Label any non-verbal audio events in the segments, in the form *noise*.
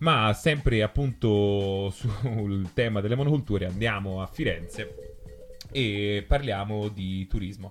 Ma sempre appunto sul tema delle monoculture andiamo a Firenze e parliamo di turismo.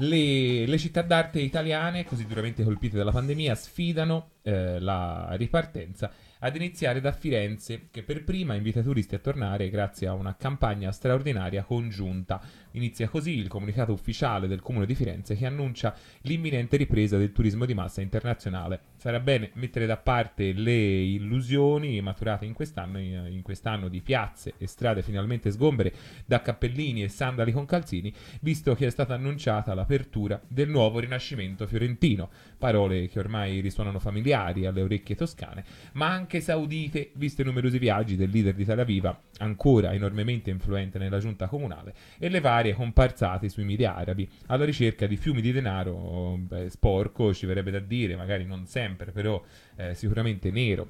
Le, le, città d'arte italiane, così duramente colpite dalla pandemia, sfidano eh, la ripartenza ad iniziare da Firenze, che per prima invita i turisti a tornare grazie a una campagna straordinaria congiunta. Inizia così il comunicato ufficiale del Comune di Firenze che annuncia l'imminente ripresa del turismo di massa internazionale. Sarà bene mettere da parte le illusioni maturate in quest'anno, in quest'anno di piazze e strade finalmente sgombere da cappellini e sandali con calzini, visto che è stata annunciata l'apertura del nuovo rinascimento fiorentino. Parole che ormai risuonano familiari alle orecchie toscane, ma anche saudite, visto i numerosi viaggi del leader di Tel Aviv, ancora enormemente influente nella giunta comunale, e le varie comparsate sui media arabi, alla ricerca di fiumi di denaro beh, sporco, ci verrebbe da dire, magari non sempre, però eh, sicuramente nero,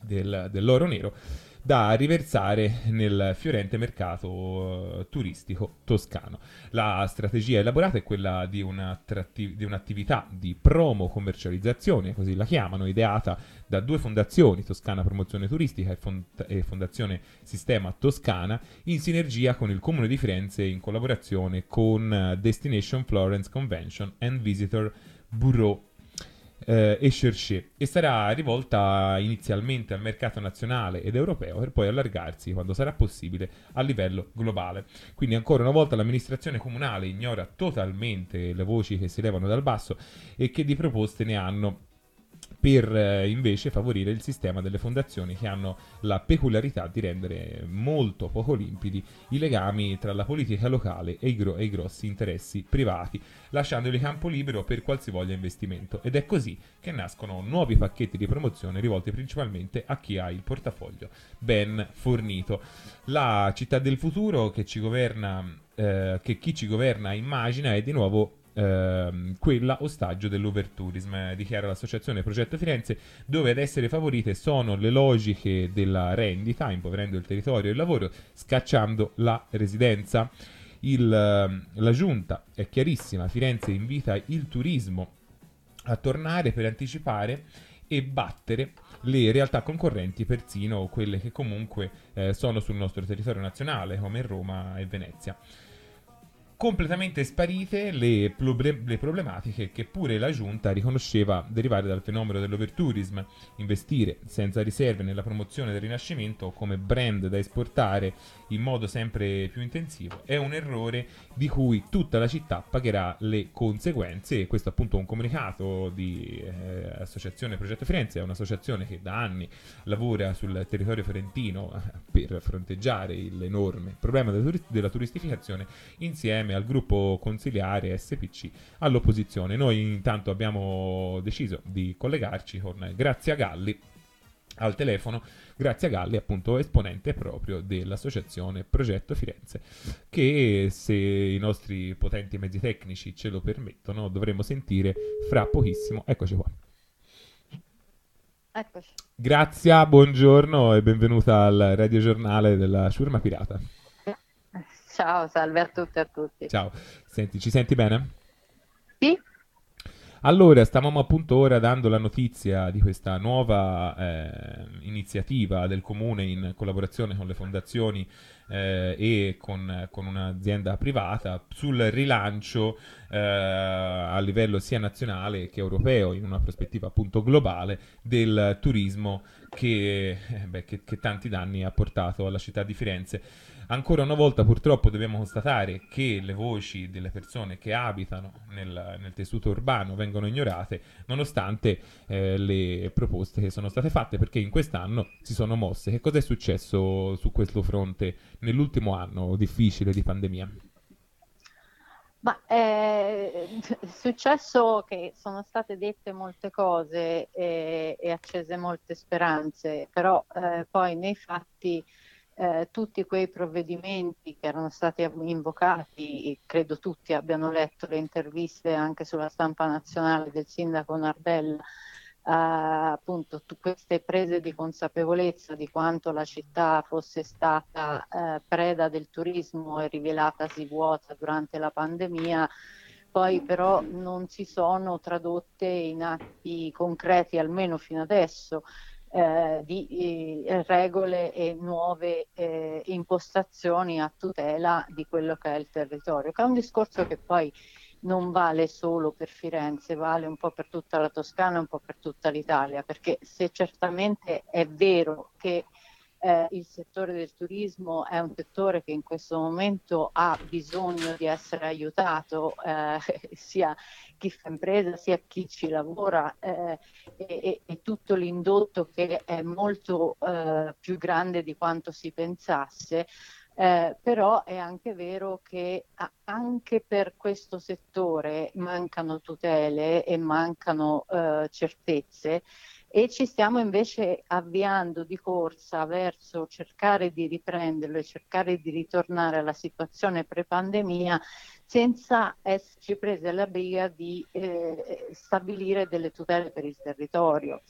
del, dell'oro nero da riversare nel fiorente mercato uh, turistico toscano. La strategia elaborata è quella di, di, un'attività di promo commercializzazione, così la chiamano, ideata da due fondazioni, Toscana Promozione Turistica e, Fond- e Fondazione Sistema Toscana, in sinergia con il Comune di Firenze in collaborazione con uh, Destination Florence Convention and Visitor Bureau eh, e Cherché e sarà rivolta inizialmente al mercato nazionale ed europeo per poi allargarsi, quando sarà possibile, a livello globale. Quindi ancora una volta l'amministrazione comunale ignora totalmente le voci che si levano dal basso e che di proposte ne hanno per eh, invece favorire il sistema delle fondazioni che hanno la peculiarità di rendere molto poco limpidi i legami tra la politica locale e i, gro- e i grossi interessi privati, lasciandoli campo libero per qualsivoglia investimento. Ed è così che nascono nuovi pacchetti di promozione rivolti principalmente a chi ha il portafoglio ben fornito. La città del futuro che ci governa, eh, che chi ci governa immagina è di nuovo ehm, quella ostaggio dell'overtourism, eh, dichiara l'associazione Progetto Firenze, dove ad essere favorite sono le logiche della rendita, impoverendo il territorio e il lavoro, scacciando la residenza. Il, ehm, la giunta è chiarissima, Firenze invita il turismo a tornare per anticipare e battere le realtà concorrenti, persino quelle che comunque eh, sono sul nostro territorio nazionale, come Roma e Venezia completamente sparite le, proble- le, problematiche che pure la giunta riconosceva derivare dal fenomeno dell'overtourism. Investire senza riserve nella promozione del Rinascimento come brand da esportare in modo sempre più intensivo è un errore di cui tutta la città pagherà le conseguenze. E questo appunto è un comunicato di eh, Associazione Progetto Firenze, è un'associazione che da anni lavora sul territorio fiorentino *laughs* per fronteggiare l'enorme problema della, turi- della turistificazione insieme insieme al gruppo consiliare SPC all'opposizione. Noi intanto abbiamo deciso di collegarci con Grazia Galli al telefono, Grazia Galli, appunto esponente proprio dell'associazione Progetto Firenze, che se i nostri potenti mezzi tecnici ce lo permettono dovremo sentire fra pochissimo. Eccoci qua. Eccoci. Grazia, buongiorno e benvenuta al radiogiornale della Ciurma Pirata. Ciao, salve a tutti e a tutti. Ciao, senti, ci senti bene? Sì. Allora, stavamo appunto ora dando la notizia di questa nuova eh, iniziativa del comune in collaborazione con le fondazioni eh, e con, con, un'azienda privata sul rilancio eh, a livello sia nazionale che europeo, in una prospettiva appunto globale, del turismo che, eh, beh, che, che tanti danni ha portato alla città di Firenze. Ancora una volta purtroppo dobbiamo constatare che le voci delle persone che abitano nel, nel tessuto urbano vengono ignorate, nonostante eh, le proposte che sono state fatte, perché in quest'anno si sono mosse. Che cosa è successo su questo fronte nell'ultimo anno difficile di pandemia? Ma è successo che sono state dette molte cose e, e accese molte speranze, però eh, poi nei fatti eh, tutti quei provvedimenti che erano stati invocati, credo tutti abbiano letto le interviste anche sulla stampa nazionale del sindaco Nardella, Uh, appunto tu, queste prese di consapevolezza di quanto la città fosse stata uh, preda del turismo e rivelatasi vuota durante la pandemia, poi però non si sono tradotte in atti concreti, almeno fino adesso eh, di eh, regole e nuove eh, impostazioni a tutela di quello che è il territorio, che è un discorso che poi non vale solo per Firenze, vale un po' per tutta la Toscana un po' per tutta l'Italia, perché se certamente è vero che eh, il settore del turismo è un settore che in questo momento ha bisogno di essere aiutato, eh, *laughs* sia chi fa impresa sia chi ci lavora eh, e, e, tutto l'indotto che è molto eh, più grande di quanto si pensasse. Eh, però è anche vero che anche per questo settore mancano tutele e mancano eh, certezze e ci stiamo invece avviando di corsa verso cercare di riprenderlo e cercare di ritornare alla situazione pre-pandemia senza esserci prese la briga di eh, stabilire delle tutele per il territorio.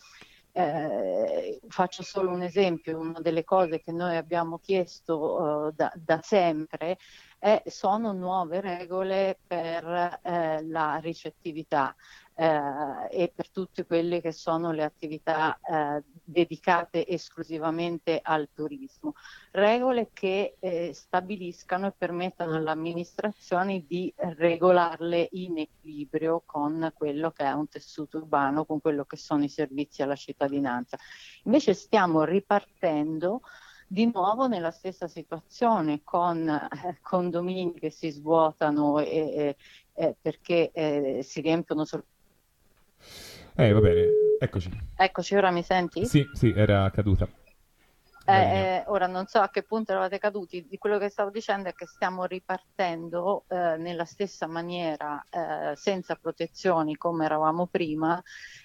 Eh, faccio solo un esempio, una delle cose che noi abbiamo chiesto uh, da, da, sempre è, sono nuove regole per eh, la ricettività eh, e per tutte quelle che sono le attività eh, dedicate esclusivamente al turismo. Regole che eh, stabiliscano e permettano all'amministrazione di regolarle in equilibrio con quello che è un tessuto urbano, con quello che sono i servizi alla cittadinanza. Invece stiamo ripartendo di nuovo nella stessa situazione con eh, condomini che si svuotano e, e, perché eh, si riempiono soltanto eh, va bene, eccoci. Eccoci, ora mi senti? Sì, sì, era caduta. Eh, eh, ora non so a che punto eravate caduti, di quello che stavo dicendo è che stiamo ripartendo eh, nella stessa maniera, eh, senza protezioni come eravamo prima,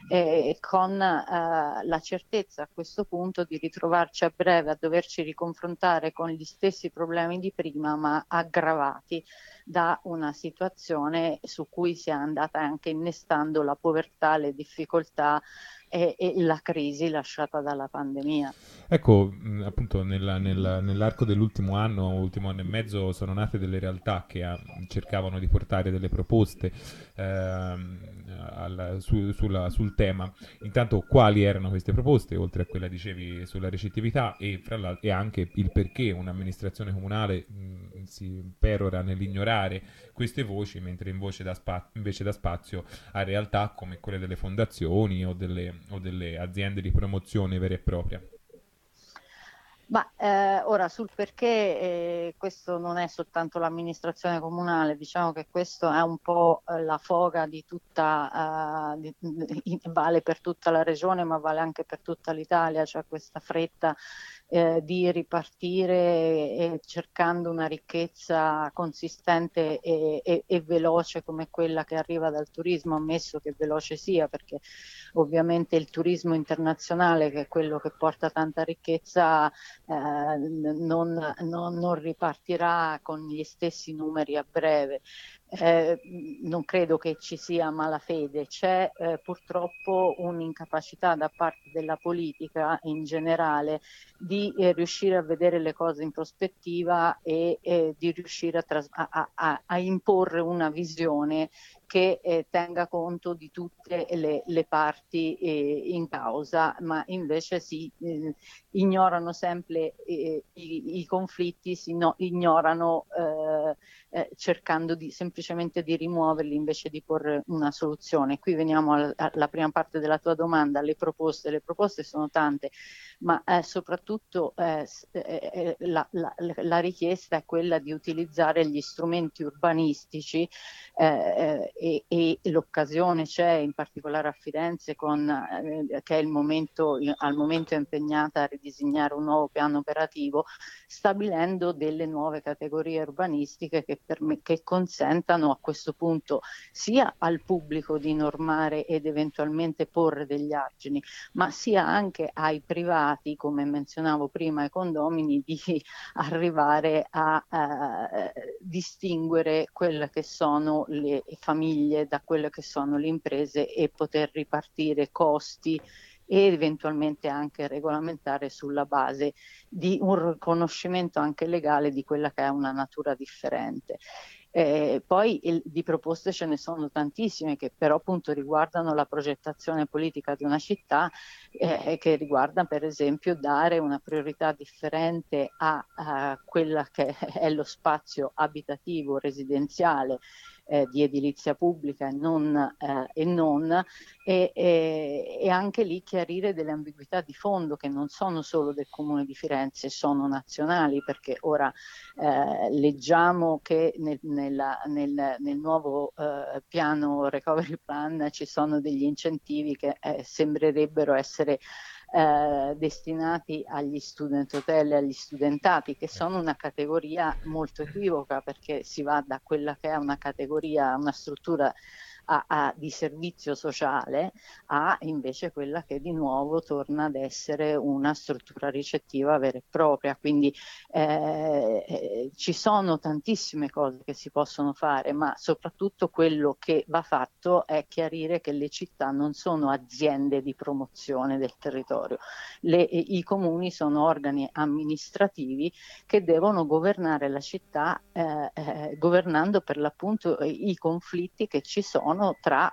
e con eh, la certezza a questo punto di ritrovarci a breve a doverci riconfrontare con gli stessi problemi di prima, ma aggravati da una situazione su cui si è andata anche innestando la povertà, le difficoltà e, e la crisi lasciata dalla pandemia. Ecco, appunto nella, nella, nell'arco dell'ultimo anno, ultimo anno e mezzo, sono nate delle realtà che ha, cercavano di portare delle proposte ehm, al, su, sulla, sul tema. Intanto quali erano queste proposte, oltre a quella dicevi sulla recettività e, e anche il perché un'amministrazione comunale mh, si perora nell'ignorare queste voci, mentre invece dà, spa- invece dà spazio a realtà come quelle delle fondazioni o delle, o delle aziende di promozione vera e propria. Ma eh, ora sul perché eh, questo non è soltanto l'amministrazione comunale, diciamo che questo è un po' eh, la foga di tutta, di, vale per tutta la regione ma vale anche per tutta l'Italia, cioè questa fretta eh, di ripartire cercando una ricchezza consistente e, e, e, veloce come quella che arriva dal turismo, ammesso che veloce sia, perché ovviamente il turismo internazionale, che è quello che porta tanta ricchezza, eh, non, non, non ripartirà con gli stessi numeri a breve. Eh, non credo che ci sia malafede, c'è eh, purtroppo un'incapacità da parte della politica in generale di eh, riuscire a vedere le cose in prospettiva e di riuscire a, tras- a, a, a, imporre una visione che eh, tenga conto di tutte le, le parti eh, in causa, ma invece si eh, ignorano sempre eh, i, i, conflitti, si no, ignorano eh, eh, cercando di, semplicemente di rimuoverli invece di porre una soluzione. Qui veniamo al, alla prima parte della tua domanda, le proposte. Le proposte sono tante, ma soprattutto la, la, la, richiesta è quella di utilizzare gli strumenti urbanistici e, e l'occasione c'è in particolare a Firenze con, eh, che è momento, al momento impegnata a ridisegnare un nuovo piano operativo stabilendo delle nuove categorie urbanistiche che, me, che consentano a questo punto sia al pubblico di normare ed eventualmente porre degli argini ma sia anche ai privati come menzionavo prima ai condomini di *laughs* arrivare a eh, distinguere quelle che sono le famiglie da quelle che sono le imprese e poter ripartire costi e eventualmente anche regolamentare sulla base di un riconoscimento anche legale di quella che è una natura differente. Eh, poi il, di proposte ce ne sono tantissime che però appunto riguardano la progettazione politica di una città eh, che riguarda per esempio dare una priorità differente a, a quella che è lo spazio abitativo residenziale eh, di edilizia pubblica e non, eh, e, non e, e, e, anche lì chiarire delle ambiguità di fondo che non sono solo del Comune di Firenze, sono nazionali perché ora eh, leggiamo che nel, nella, nel, nel nuovo eh, piano recovery plan ci sono degli incentivi che eh, sembrerebbero essere eh, destinati agli student hotel e agli studentati, che sono una categoria molto equivoca perché si va da quella che è una categoria, una struttura a, a, di servizio sociale a invece quella che di nuovo torna ad essere una struttura ricettiva vera e propria. Quindi eh, eh, ci sono tantissime cose che si possono fare, ma soprattutto quello che va fatto è chiarire che le città non sono aziende di promozione del territorio. Le, I comuni sono organi amministrativi che devono governare la città eh, eh, governando per l'appunto i conflitti che ci sono sono tra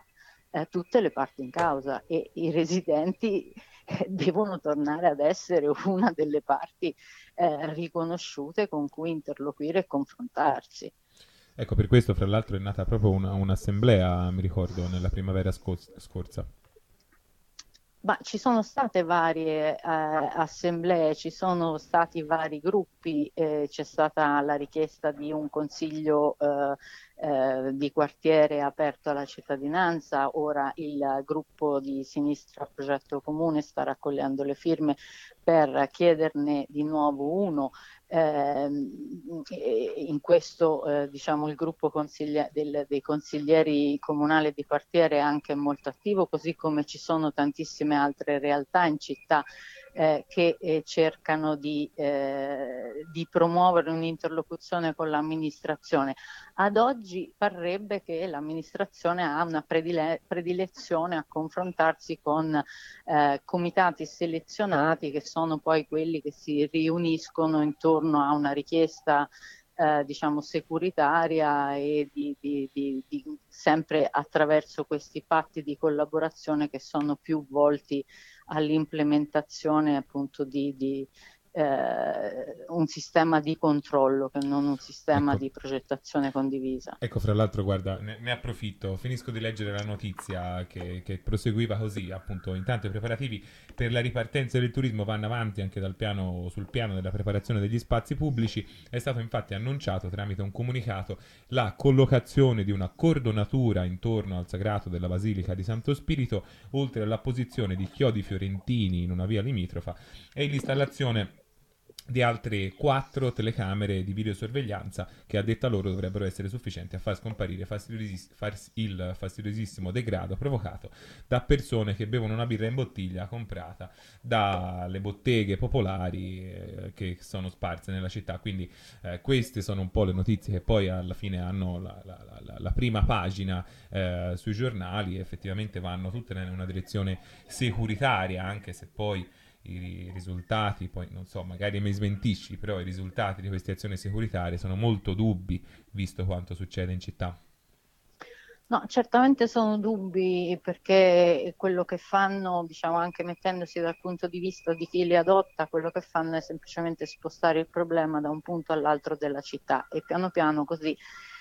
eh, tutte le parti in causa e i residenti eh, devono tornare ad essere una delle parti eh, riconosciute con cui interloquire e confrontarsi. Ecco, per questo, fra l'altro, è nata proprio una, un'assemblea, mi ricordo, nella primavera scos- scorsa. Ma ci sono state varie eh, assemblee, ci sono stati vari gruppi, eh, c'è stata la richiesta di un consiglio eh, eh, di quartiere aperto alla cittadinanza, ora il gruppo di sinistra Progetto Comune sta raccogliendo le firme per chiederne di nuovo uno. Eh, in questo eh, diciamo il gruppo consiglia- del, dei consiglieri comunali di quartiere è anche molto attivo, così come ci sono tantissime altre realtà in città eh, che eh, cercano di, eh, di, promuovere un'interlocuzione con l'amministrazione. Ad oggi parrebbe che l'amministrazione ha una predile- predilezione a confrontarsi con eh, comitati selezionati che sono poi quelli che si riuniscono intorno a una richiesta eh, diciamo securitaria e di, di, di, di, sempre attraverso questi patti di collaborazione che sono più volti all'implementazione appunto di, di eh, un sistema di controllo che non un sistema ecco. di progettazione condivisa. Ecco, fra l'altro, guarda, ne, ne approfitto, finisco di leggere la notizia che, che, proseguiva così, appunto, intanto i preparativi per la ripartenza del turismo vanno avanti anche piano, sul piano della preparazione degli spazi pubblici, è stato infatti annunciato tramite un comunicato la collocazione di una cordonatura intorno al sagrato della Basilica di Santo Spirito, oltre alla posizione di chiodi fiorentini in una via limitrofa e l'installazione di altre quattro telecamere di videosorveglianza che a detta loro dovrebbero essere sufficienti a far scomparire fastidiosis- fas- il fastidiosissimo degrado provocato da persone che bevono una birra in bottiglia comprata dalle botteghe popolari eh, che sono sparse nella città. Quindi eh, queste sono un po' le notizie che poi alla fine hanno la, la, la, la prima pagina eh, sui giornali e effettivamente vanno tutte in una direzione securitaria, anche se poi i risultati, poi non so, magari mi smentisci, però i risultati di queste azioni securitarie sono molto dubbi visto quanto succede in città. No, certamente sono dubbi perché quello che fanno, diciamo anche mettendosi dal punto di vista di chi li adotta, quello che fanno è semplicemente spostare il problema da un punto all'altro della città e piano piano così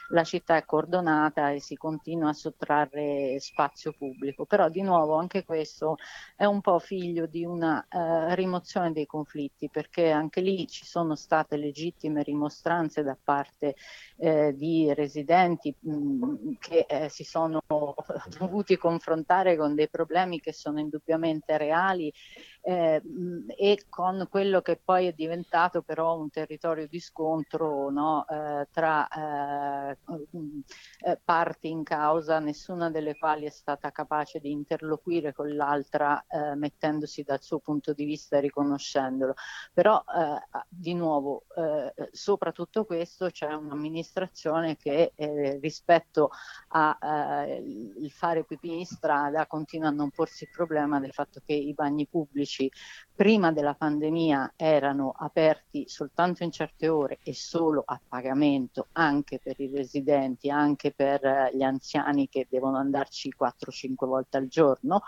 la città è cordonata e si continua a sottrarre spazio pubblico. Però di nuovo anche questo è un po' figlio di una eh, rimozione dei conflitti perché anche lì ci sono state legittime rimostranze da parte eh, di residenti mh, mm, che eh, si sono *laughs* dovuti confrontare con dei problemi che sono indubbiamente reali eh, e con quello che poi è diventato però un territorio di scontro no, eh, tra eh, eh, parti in causa, nessuna delle quali è stata capace di interloquire con l'altra eh, mettendosi dal suo punto di vista e riconoscendolo. Però eh, di nuovo, sopra tutto questo c'è un'amministrazione che rispetto al fare pipì in strada continua a non porsi il problema del fatto che i bagni pubblici pubblici prima della pandemia erano aperti soltanto in certe ore e solo a pagamento anche per i residenti, anche per eh, gli anziani che devono andarci 4-5 volte al giorno,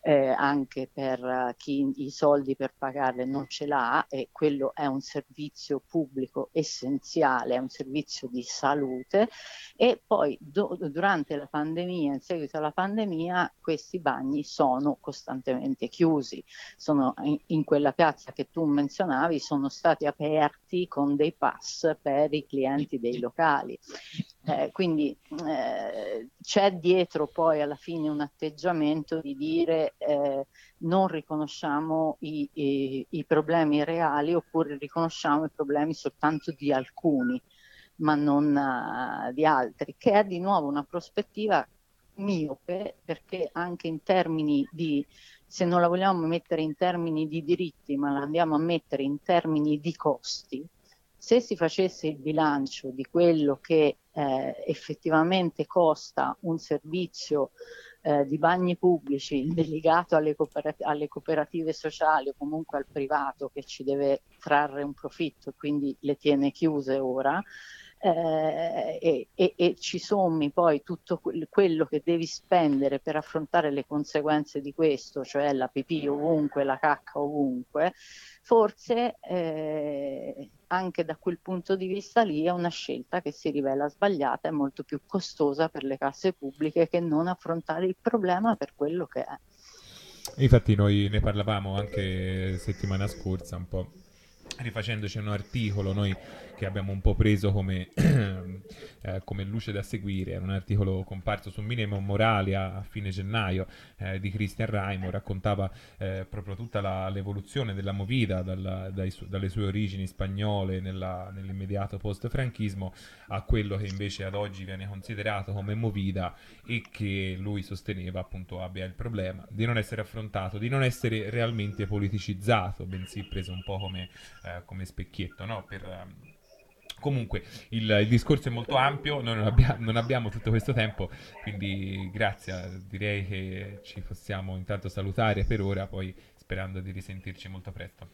eh, anche per uh, chi i soldi per pagarle non ce l'ha e quello è un servizio pubblico essenziale, è un servizio di salute. E poi do- durante la pandemia, in seguito alla pandemia, questi bagni sono costantemente chiusi, sono in, quella piazza che tu menzionavi, sono stati aperti con dei pass per i clienti dei locali. Eh, quindi eh, c'è dietro poi alla fine un atteggiamento di dire eh, non riconosciamo i, i, i, problemi reali oppure riconosciamo i problemi soltanto di alcuni, ma non uh, di altri, che è di nuovo una prospettiva miope perché anche in termini di se non la vogliamo mettere in termini di diritti, ma la andiamo a mettere in termini di costi, se si facesse il bilancio di quello che eh, effettivamente costa un servizio eh, di bagni pubblici legato alle, cooperat- alle, cooperative sociali o comunque al privato che ci deve trarre un profitto e quindi le tiene chiuse ora, eh, e, e, ci sommi poi tutto quello che devi spendere per affrontare le conseguenze di questo, cioè la pipì ovunque, la cacca ovunque, forse eh, anche da quel punto di vista lì è una scelta che si rivela sbagliata e molto più costosa per le casse pubbliche che non affrontare il problema per quello che è. Infatti noi ne parlavamo anche settimana scorsa un po' rifacendoci un articolo noi che abbiamo un po' preso come, *clears throat* eh, come luce da seguire, era un articolo comparso su Minimo Morali a, fine gennaio eh, di Christian Raimo, raccontava eh, proprio tutta la, l'evoluzione della Movida dalla, su, dalle sue origini spagnole nella, nell'immediato post-franchismo a quello che invece ad oggi viene considerato come Movida e che lui sosteneva appunto abbia il problema di non essere affrontato, di non essere realmente politicizzato, bensì preso un po' come eh, come specchietto, no? Per, um... Comunque il, il, discorso è molto ampio, noi non, abbia, non, abbiamo tutto questo tempo, quindi grazie, direi che ci possiamo intanto salutare per ora, poi sperando di risentirci molto presto.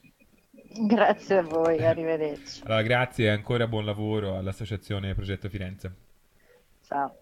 Grazie a voi, arrivederci. Allora, grazie e ancora buon lavoro all'Associazione Progetto Firenze. Ciao.